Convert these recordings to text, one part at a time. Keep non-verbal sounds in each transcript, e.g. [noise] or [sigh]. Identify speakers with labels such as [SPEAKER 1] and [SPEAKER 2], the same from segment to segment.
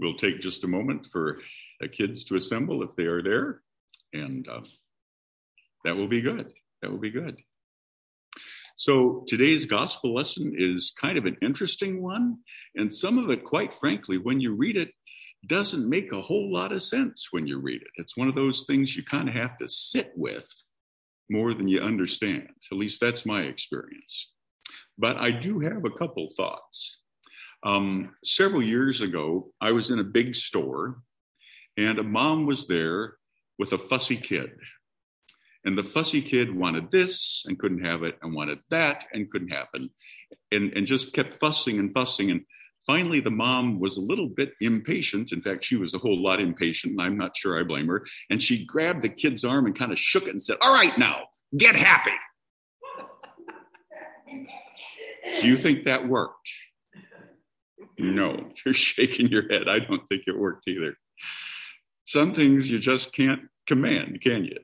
[SPEAKER 1] We'll take just a moment for the kids to assemble if they are there, and uh, that will be good. That will be good. So today's gospel lesson is kind of an interesting one, and some of it, quite frankly, when you read it, doesn't make a whole lot of sense when you read it. It's one of those things you kind of have to sit with more than you understand. At least that's my experience. But I do have a couple thoughts. Um, several years ago, I was in a big store, and a mom was there with a fussy kid. And the fussy kid wanted this and couldn't have it, and wanted that and couldn't happen, and, and just kept fussing and fussing. And finally, the mom was a little bit impatient. In fact, she was a whole lot impatient, and I'm not sure I blame her. And she grabbed the kid's arm and kind of shook it and said, All right, now, get happy. Do you think that worked? No, [laughs] you're shaking your head. I don't think it worked either. Some things you just can't command, can you?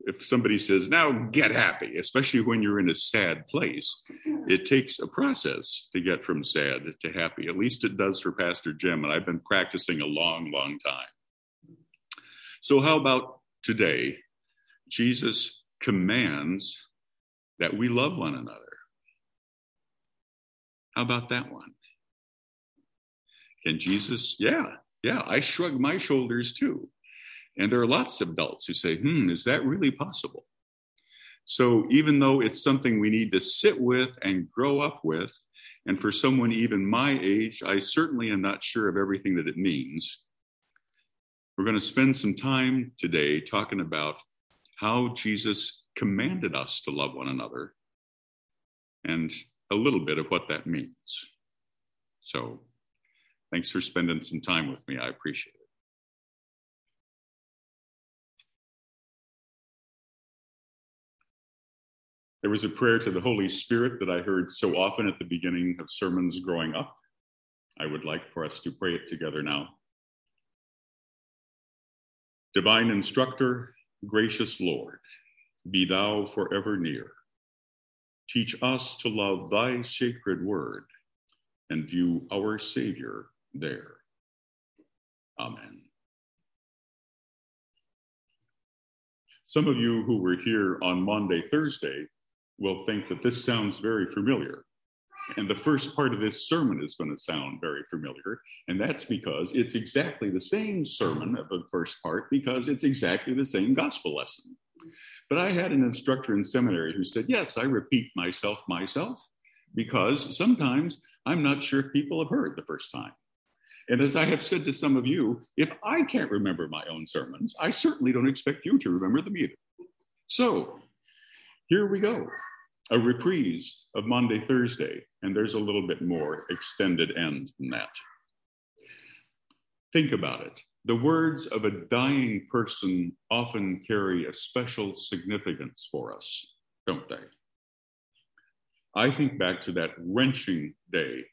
[SPEAKER 1] If somebody says, now get happy, especially when you're in a sad place, it takes a process to get from sad to happy. At least it does for Pastor Jim, and I've been practicing a long, long time. So, how about today? Jesus commands that we love one another. How about that one? Can Jesus? Yeah, yeah, I shrug my shoulders too. And there are lots of adults who say, hmm, is that really possible? So even though it's something we need to sit with and grow up with, and for someone even my age, I certainly am not sure of everything that it means. We're going to spend some time today talking about how Jesus commanded us to love one another and a little bit of what that means. So Thanks for spending some time with me. I appreciate it. There was a prayer to the Holy Spirit that I heard so often at the beginning of sermons growing up. I would like for us to pray it together now. Divine instructor, gracious Lord, be thou forever near. Teach us to love thy sacred word and view our Savior there. Amen. Some of you who were here on Maundy Thursday will think that this sounds very familiar. And the first part of this sermon is going to sound very familiar. And that's because it's exactly the same sermon of the first part, because it's exactly the same gospel lesson. But I had an instructor in seminary who said, Yes, I repeat myself myself, because sometimes I'm not sure if people have heard the first time. And as I have said to some of you, if I can't remember my own sermons, I certainly don't expect you to remember them either. So here we go a reprise of Maundy Thursday, and there's a little bit more extended end than that. Think about it. The words of a dying person often carry a special significance for us, don't they? I think back to that wrenching day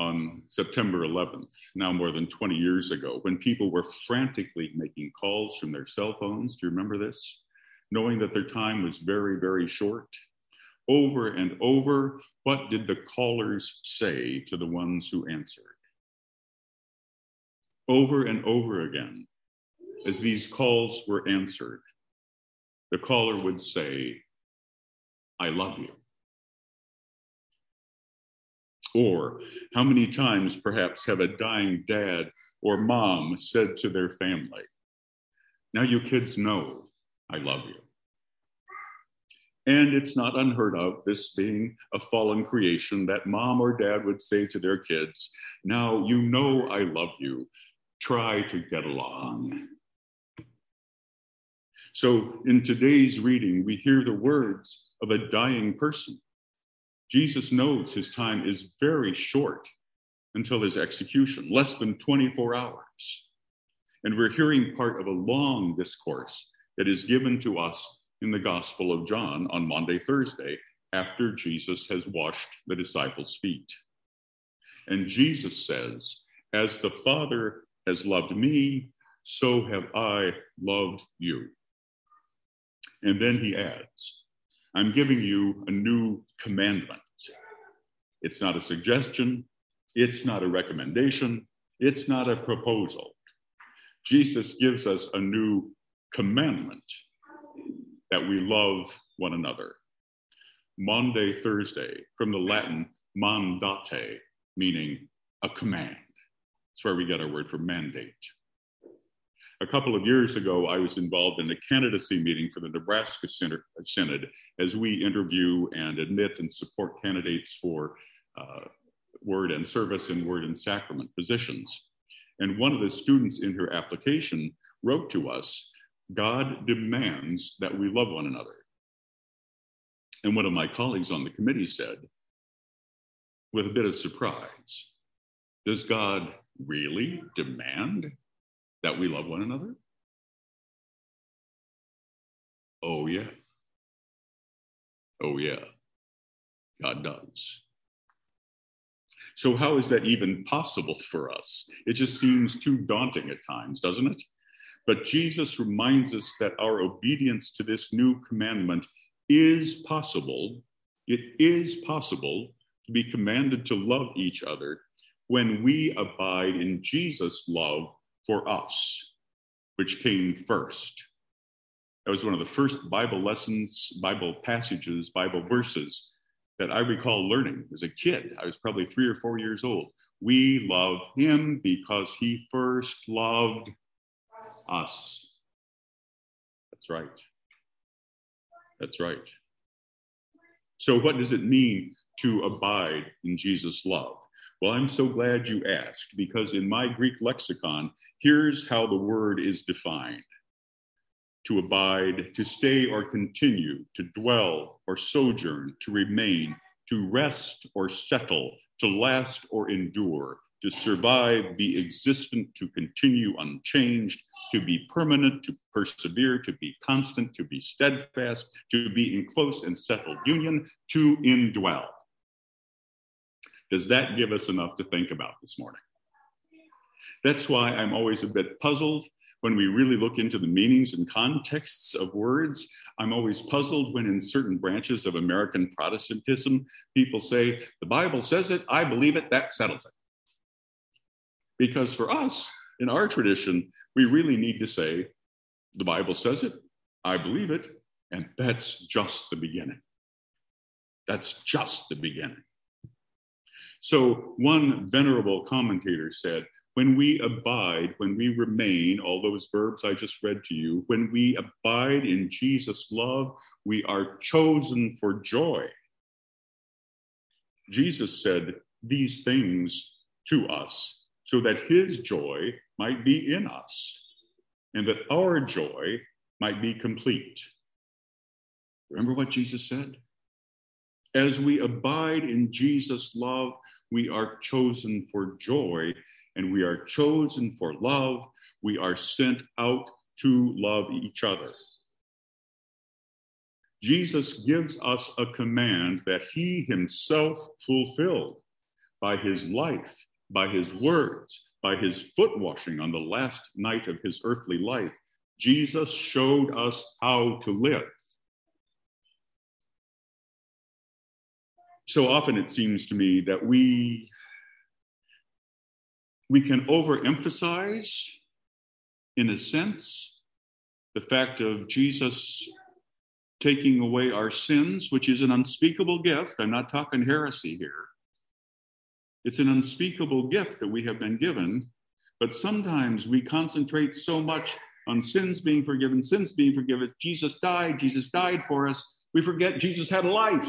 [SPEAKER 1] on September 11th, now more than 20 years ago, when people were frantically making calls from their cell phones. Do you remember this? Knowing that their time was very, very short. Over and over, what did the callers say to the ones who answered? Over and over again, as these calls were answered, the caller would say, I love you. Or how many times, perhaps, have a dying dad or mom said to their family, Now you kids know I love you. And it's not unheard of, this being a fallen creation, that mom or dad would say to their kids, Now you know I love you. Try to get along. So in today's reading, we hear the words of a dying person Jesus knows his time is very short until his execution, less than 24 hours. And we're hearing part of a long discourse that is given to us in the Gospel of John on Maundy Thursday, after Jesus has washed the disciples' feet. And Jesus says, As the Father has loved me, so have I loved you. And then he adds, I'm giving you a new commandment. It's not a suggestion, it's not a recommendation, It's not a proposal. Jesus gives us a new commandment that we love one another. Maundy Thursday, from the Latin mandate, meaning a command. That's where we get our word for mandate. A couple of years ago, I was involved in a candidacy meeting for the Nebraska Synod as we interview and admit and support candidates for uh, word and service and word and sacrament positions. And one of the students in her application wrote to us God demands that we love one another. And one of my colleagues on the committee said, with a bit of surprise, Does God really demand that we love one another? Oh, yeah. Oh, yeah. God does. So, how is that even possible for us? It just seems too daunting at times, doesn't it? But Jesus reminds us that our obedience to this new commandment is possible. It is possible to be commanded to love each other when we abide in Jesus' love for us, which came first. That was one of the first Bible lessons, Bible passages, Bible verses that I recall learning as a kid. I was probably three or four years old. We love him because he first loved us. That's right. That's right. So, what does it mean to abide in Jesus' love? Well, I'm so glad you asked because in my Greek lexicon, here's how the word is defined to abide, to stay or continue, to dwell or sojourn, to remain, to rest or settle, to last or endure, to survive, be existent, to continue unchanged, to be permanent, to persevere, to be constant, to be steadfast, to be in close and settled union, to indwell. Does that give us enough to think about this morning? That's why I'm always a bit puzzled when we really look into the meanings and contexts of words. I'm always puzzled when, in certain branches of American Protestantism, people say, The Bible says it, I believe it, that settles it. Because for us, in our tradition, we really need to say, the Bible says it, I believe it, and that's just the beginning. That's just the beginning. So, one venerable commentator said, when we abide, when we remain, all those verbs I just read to you, when we abide in Jesus' love, we are chosen for joy. Jesus said these things to us so that his joy might be in us and that our joy might be complete. Remember what Jesus said? As we abide in Jesus' love, we are chosen for joy and we are chosen for love. We are sent out to love each other. Jesus gives us a command that he himself fulfilled by his life by his words, by his foot washing on the last night of his earthly life, Jesus showed us how to live. So often it seems to me that we we can overemphasize in a sense the fact of Jesus taking away our sins, which is an unspeakable gift. I'm not talking heresy here. It's an unspeakable gift that we have been given, but sometimes we concentrate so much on sins being forgiven, sins being forgiven. Jesus died, Jesus died for us. We forget Jesus had a life.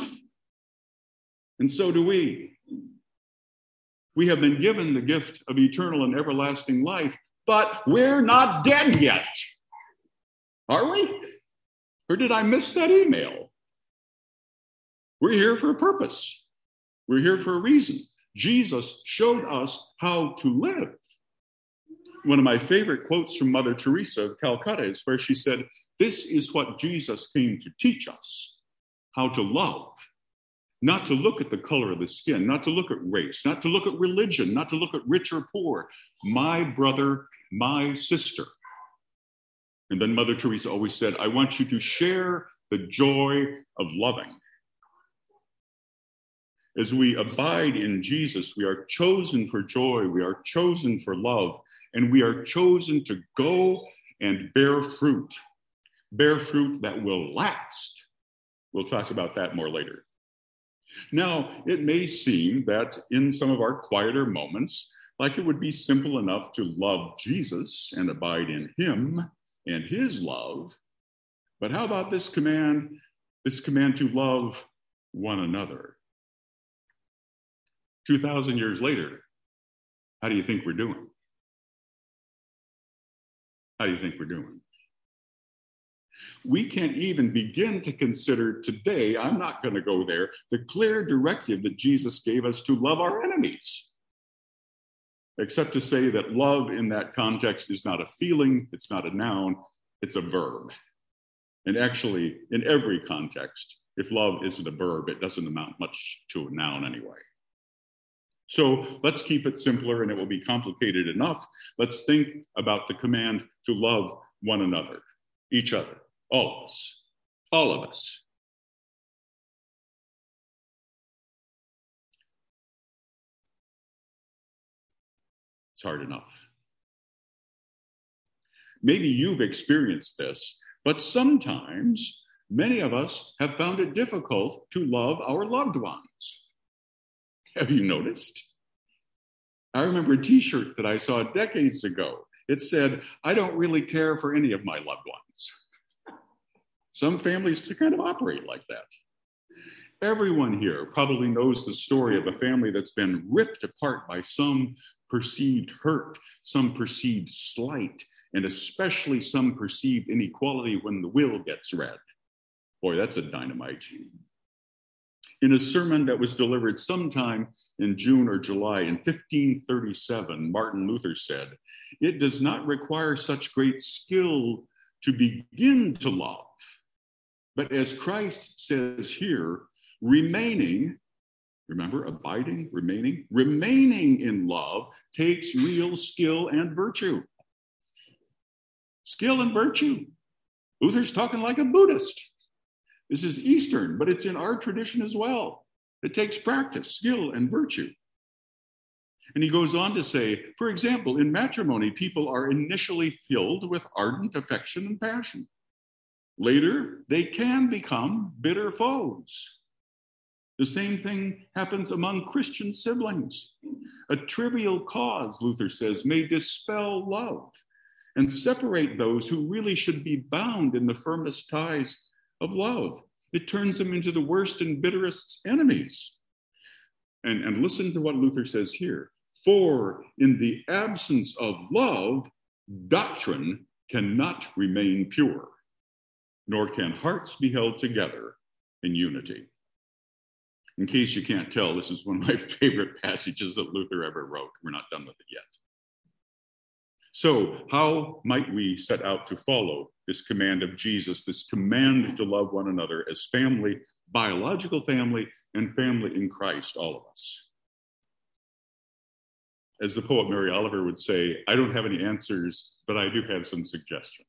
[SPEAKER 1] And so do we. We have been given the gift of eternal and everlasting life, but we're not dead yet. Are we? Or did I miss that email? We're here for a purpose. We're here for a reason. Jesus showed us how to live. One of my favorite quotes from Mother Teresa of Calcutta is where she said, This is what Jesus came to teach us how to love, not to look at the color of the skin, not to look at race, not to look at religion, not to look at rich or poor. My brother, my sister. And then Mother Teresa always said, I want you to share the joy of loving As we abide in Jesus, we are chosen for joy, we are chosen for love, and we are chosen to go and bear fruit, bear fruit that will last. We'll talk about that more later. Now, it may seem that in some of our quieter moments, like it would be simple enough to love Jesus and abide in him and his love. But how about this command, this command to love one another? 2,000 years later, how do you think we're doing? How do you think we're doing? We can't even begin to consider today, I'm not going to go there, the clear directive that Jesus gave us to love our enemies. Except to say that love in that context is not a feeling, it's not a noun, it's a verb. And actually, in every context, if love isn't a verb, it doesn't amount much to a noun anyway. So let's keep it simpler and it will be complicated enough. Let's think about the command to love one another, each other, all of us, all of us. It's hard enough. Maybe you've experienced this, but sometimes many of us have found it difficult to love our loved ones. Have you noticed? I remember a t shirt that I saw decades ago. It said, I don't really care for any of my loved ones. Some families to kind of operate like that. Everyone here probably knows the story of a family that's been ripped apart by some perceived hurt, some perceived slight, and especially some perceived inequality when the will gets read. Boy, that's a dynamite. In a sermon that was delivered sometime in June or July in 1537, Martin Luther said, It does not require such great skill to begin to love, but as Christ says here, remaining, remember, abiding, remaining, remaining in love takes real skill and virtue. Skill and virtue. Luther's talking like a Buddhist. This is Eastern, but it's in our tradition as well. It takes practice, skill, and virtue. And he goes on to say, for example, in matrimony, people are initially filled with ardent affection and passion. Later, they can become bitter foes. The same thing happens among Christian siblings. A trivial cause, Luther says, may dispel love and separate those who really should be bound in the firmest ties of love. It turns them into the worst and bitterest enemies. And, and listen to what Luther says here. For in the absence of love, doctrine cannot remain pure, nor can hearts be held together in unity. In case you can't tell, this is one of my [laughs] favorite passages that Luther ever wrote. We're not done with it yet. So, how might we set out to follow this command of Jesus, this command to love one another as family, biological family, and family in Christ, all of us? As the poet Mary Oliver would say, I don't have any answers, but I do have some suggestions.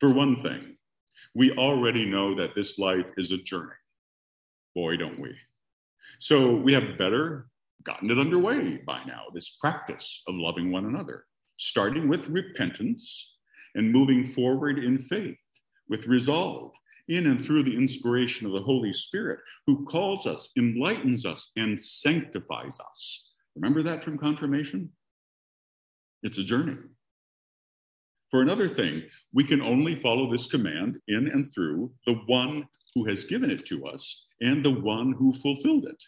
[SPEAKER 1] For one thing, we already know that this life is a journey. Boy, don't we? So we have better gotten it underway by now, this practice of loving one another, starting with repentance and moving forward in faith with resolve in and through the inspiration of the Holy Spirit, who calls us, enlightens us, and sanctifies us. Remember that from confirmation? It's a journey. For another thing, we can only follow this command in and through the one who has given it to us and the one who fulfilled it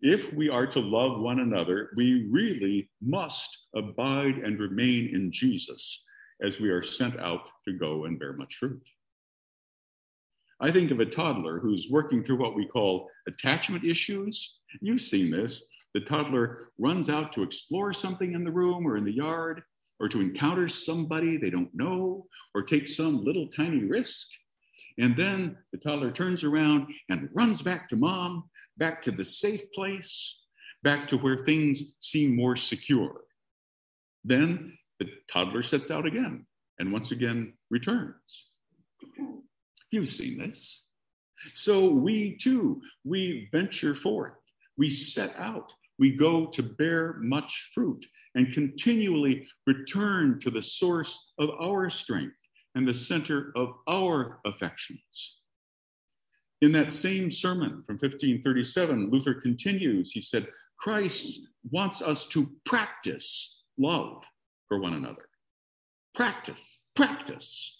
[SPEAKER 1] if we are to love one another, we really must abide and remain in Jesus as we are sent out to go and bear much fruit. I think of a toddler who's working through what we call attachment issues. You've seen this. The toddler runs out to explore something in the room or in the yard, or to encounter somebody they don't know, or take some little tiny risk. And then the toddler turns around and runs back to mom back to the safe place, back to where things seem more secure. Then the toddler sets out again and once again returns. You've seen this. So we too, we venture forth, we set out, we go to bear much fruit and continually return to the source of our strength and the center of our affections. In that same sermon from 1537, Luther continues. He said, Christ wants us to practice love for one another. Practice, practice.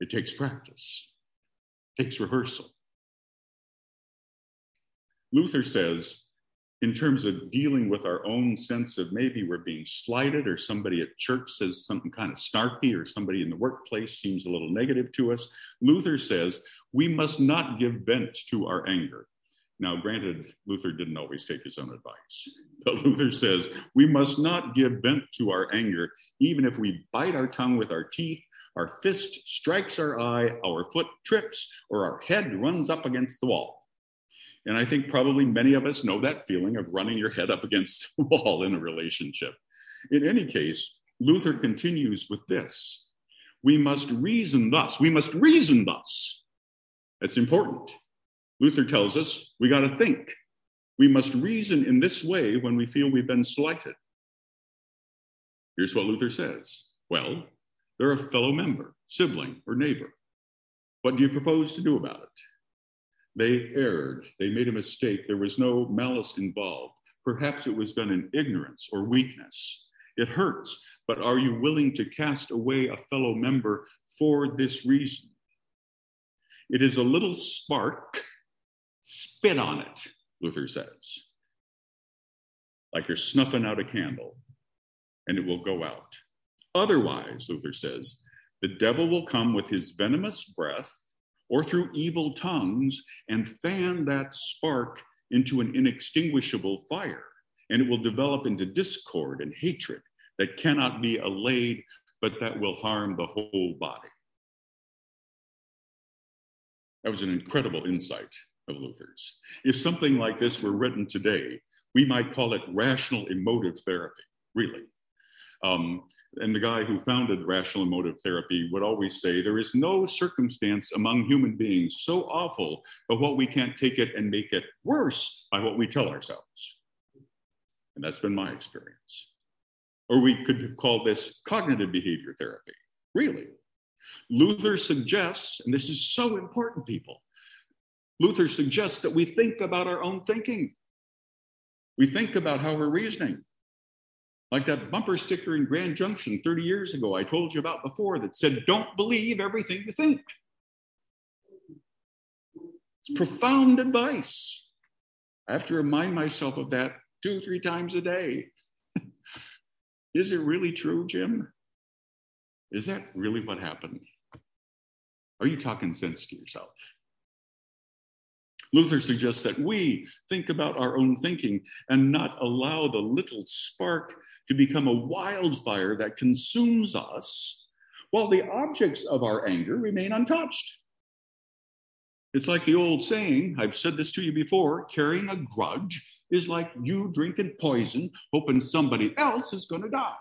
[SPEAKER 1] It takes practice, it takes rehearsal. Luther says, in terms of dealing with our own sense of maybe we're being slighted, or somebody at church says something kind of snarky, or somebody in the workplace seems a little negative to us, Luther says we must not give vent to our anger. Now, granted, Luther didn't always take his own advice, but [laughs] Luther says we must not give vent to our anger, even if we bite our tongue with our teeth our fist strikes our eye, our foot trips, or our head runs up against the wall. And I think probably many of us know that feeling of running your head up against [laughs] a wall in a relationship. In any case, Luther continues with this We must reason thus. We must reason thus. That's important. Luther tells us we got to think. We must reason in this way when we feel we've been slighted. Here's what Luther says Well, they're a fellow member, sibling, or neighbor. What do you propose to do about it? They erred. They made a mistake. There was no malice involved. Perhaps it was done in ignorance or weakness. It hurts, but are you willing to cast away a fellow member for this reason? It is a little spark, spit on it, Luther says. Like you're snuffing out a candle, and it will go out. Otherwise, Luther says, the devil will come with his venomous breath or through evil tongues and fan that spark into an inextinguishable fire, and it will develop into discord and hatred that cannot be allayed, but that will harm the whole body. That was an incredible insight of Luther's. If something like this were written today, we might call it rational emotive therapy, really. Um, and the guy who founded rational emotive therapy would always say there is no circumstance among human beings so awful but what we can't take it and make it worse by what we tell ourselves. And that's been my experience. Or we could call this cognitive behavior therapy really. Luther suggests and this is so important people luther suggests that we think about our own thinking. We think about how we're reasoning like that bumper sticker in Grand Junction 30 years ago, I told you about before, that said, Don't believe everything you think. It's profound advice. I have to remind myself of that two, three times a day. [laughs] Is it really true, Jim? Is that really what happened? Are you talking sense to yourself? Luther suggests that we think about our own thinking and not allow the little spark to become a wildfire that consumes us while the objects of our anger remain untouched. It's like the old saying, I've said this to you before carrying a grudge is like you drinking poison, hoping somebody else is going to die.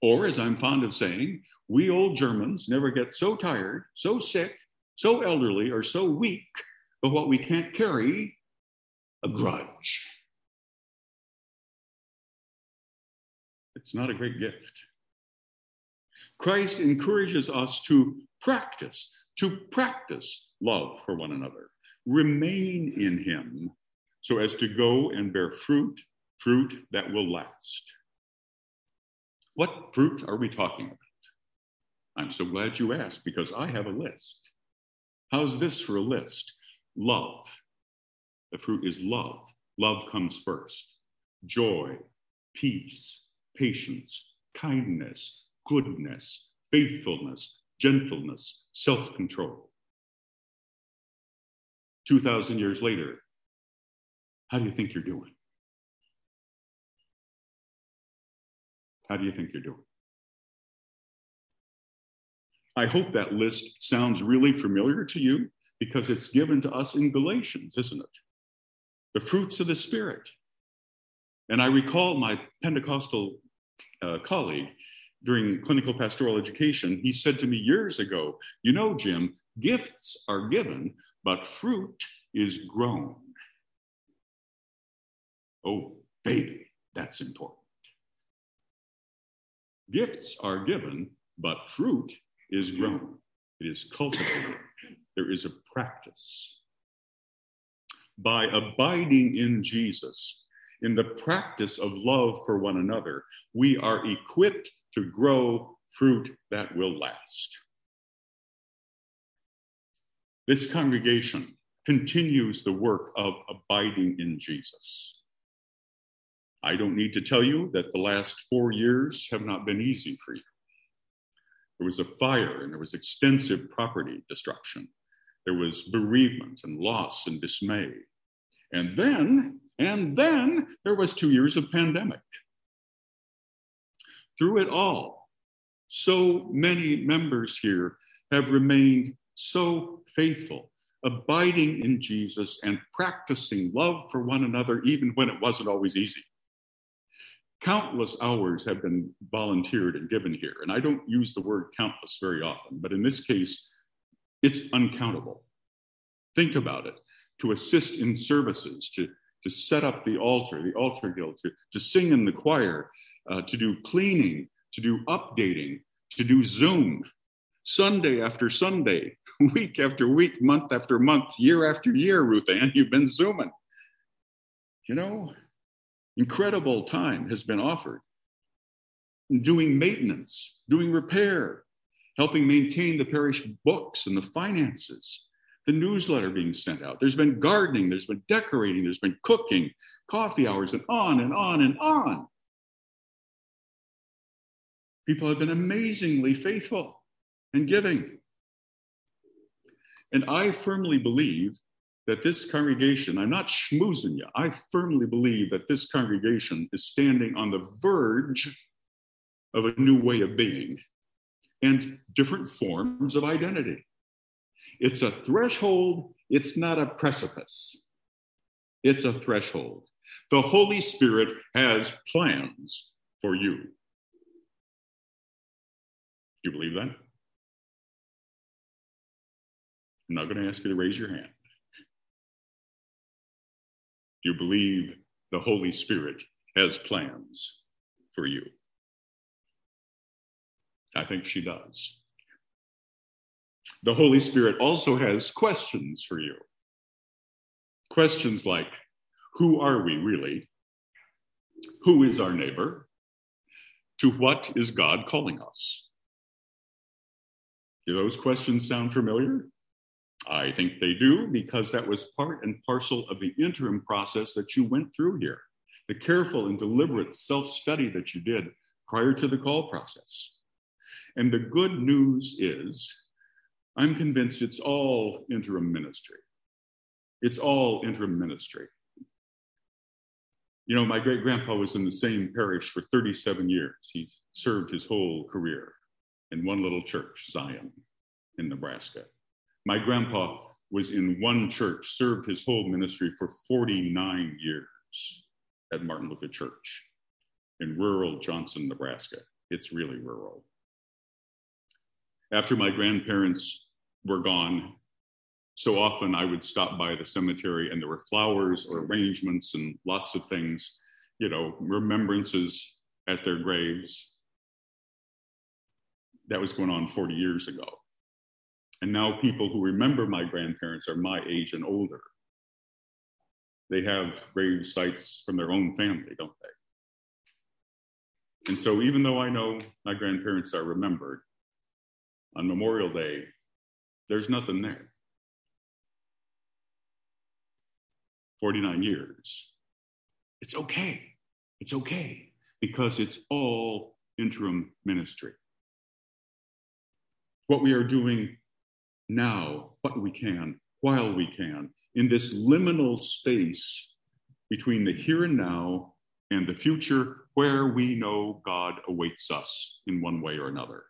[SPEAKER 1] Or, as I'm fond of saying, we old Germans never get so tired, so sick, so elderly or so weak of what we can't carry a hmm. grudge. It's not a great gift. Christ encourages us to practice, to practice love for one another, remain in Him so as to go and bear fruit, fruit that will last. What fruit are we talking about? I'm so glad you asked because I have a list. How's this for a list? Love. The fruit is love. Love comes first. Joy, peace, patience, kindness, goodness, faithfulness, gentleness, self control. 2,000 years later, how do you think you're doing? How do you think you're doing? I hope that list sounds really familiar to you because it's given to us in Galatians, isn't it? The fruits of the Spirit. And I recall my Pentecostal uh, colleague during clinical pastoral education, he said to me years ago, You know, Jim, gifts are given, but fruit is grown. Oh, baby, that's important. Gifts are given, but fruit is grown. It is cultivated. There is a practice. By abiding in Jesus, in the practice of love for one another, we are equipped to grow fruit that will last. This congregation continues the work of abiding in Jesus. I don't need to tell you that the last four years have not been easy for you. There was a fire and there was extensive property destruction. There was bereavement and loss and dismay. And then, and then there was two years of pandemic. Through it all, so many members here have remained so faithful, abiding in Jesus and practicing love for one another, even when it wasn't always easy. Countless hours have been volunteered and given here. And I don't use the word countless very often, but in this case, it's uncountable. Think about it to assist in services, to, to set up the altar, the altar guild, to, to sing in the choir, uh, to do cleaning, to do updating, to do Zoom, Sunday after Sunday, [laughs] week after week, month after month, year after year, Ruth Ann, you've been Zooming. You know, incredible time has been offered. Doing maintenance, doing repair, helping maintain the parish books and the finances, the newsletter being sent out. There's been gardening, there's been decorating, there's been cooking, coffee hours, and on and on and on. People have been amazingly faithful and giving. And I firmly believe that this congregation, I'm not schmoozing you, I firmly believe that this congregation is standing on the verge of a new way of being and different forms of identity. It's a threshold, it's not a precipice. It's a threshold. The Holy Spirit has plans for you. Do You believe that? I'm not going to ask you to raise your hand. You believe the Holy Spirit has plans for you. I think she does. The Holy Spirit also has questions for you. Questions like Who are we really? Who is our neighbor? To what is God calling us? Do those questions sound familiar? I think they do because that was part and parcel of the interim process that you went through here, the careful and deliberate self study that you did prior to the call process. And the good news is, I'm convinced it's all interim ministry. It's all interim ministry. You know, my great grandpa was in the same parish for 37 years. He served his whole career in one little church, Zion, in Nebraska. My grandpa was in one church, served his whole ministry for 49 years at Martin Luther Church in rural Johnson, Nebraska. It's really rural. After my grandparents were gone, so often I would stop by the cemetery and there were flowers or arrangements and lots of things, you know, remembrances at their graves. That was going on 40 years ago. And now people who remember my grandparents are my age and older. They have grave sites from their own family, don't they? And so, even though I know my grandparents are remembered, on Memorial Day, there's nothing there. 49 years. It's okay. It's okay because it's all interim ministry. What we are doing now, what we can, while we can, in this liminal space between the here and now and the future where we know God awaits us in one way or another.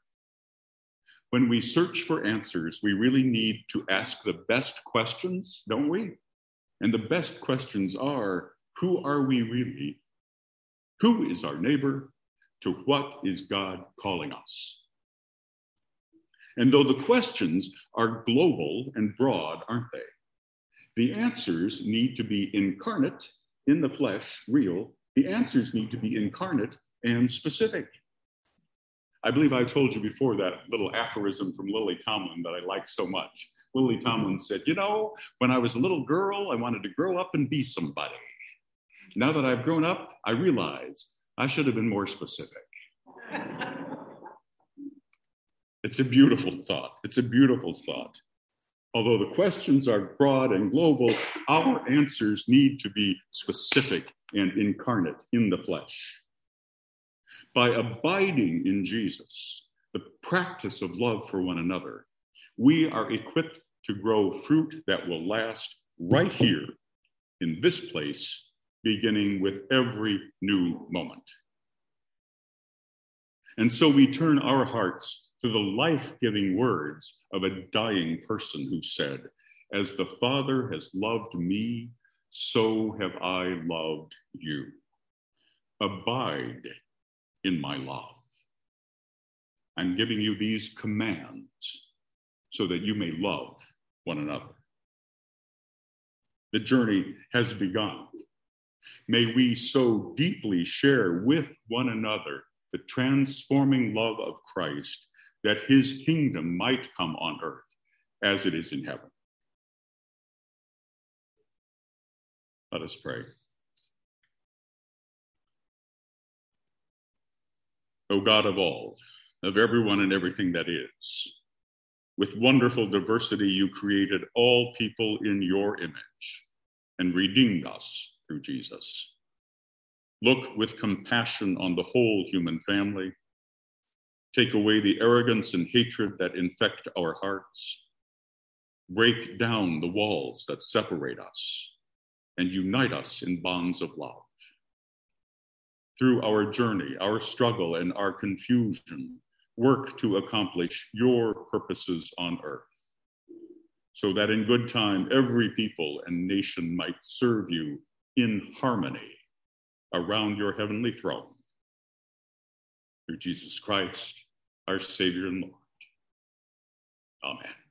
[SPEAKER 1] When we search for answers, we really need to ask the best questions, don't we? And the best questions are who are we really? Who is our neighbor? to what is God calling us. And though the questions are global and broad, aren't they? The answers need to be incarnate in the flesh, real. The answers need to be incarnate and specific. I believe I told you before that little aphorism from Lily Tomlin that I like so much. Lily Tomlin said, You know, when I was a little girl, I wanted to grow up and be somebody. Now that I've grown up, I realize I should have been more specific. [laughs] it's a beautiful thought. It's a beautiful thought. Although the questions are broad and global, our answers need to be specific and incarnate in the flesh. By abiding in Jesus, the practice of love for one another, we are equipped to grow fruit that will last right here in this place, beginning with every new moment. And so we turn our hearts to the life giving words of a dying person who said, As the Father has loved me, so have I loved you. Abide in my love. I'm giving you these commands so that you may love one another. The journey has begun. May we so deeply share with one another the transforming love of Christ that his kingdom might come on earth as it is in heaven. Let us pray. O God of all, of everyone and everything that is, with wonderful diversity, you created all people in your image and redeemed us through Jesus. Look with compassion on the whole human family. Take away the arrogance and hatred that infect our hearts. Break down the walls that separate us and unite us in bonds of love. Through our journey, our struggle, and our confusion, work to accomplish your purposes on earth, so that in good time every people and nation might serve you in harmony around your heavenly throne. Through Jesus Christ, our Savior and Lord. Amen.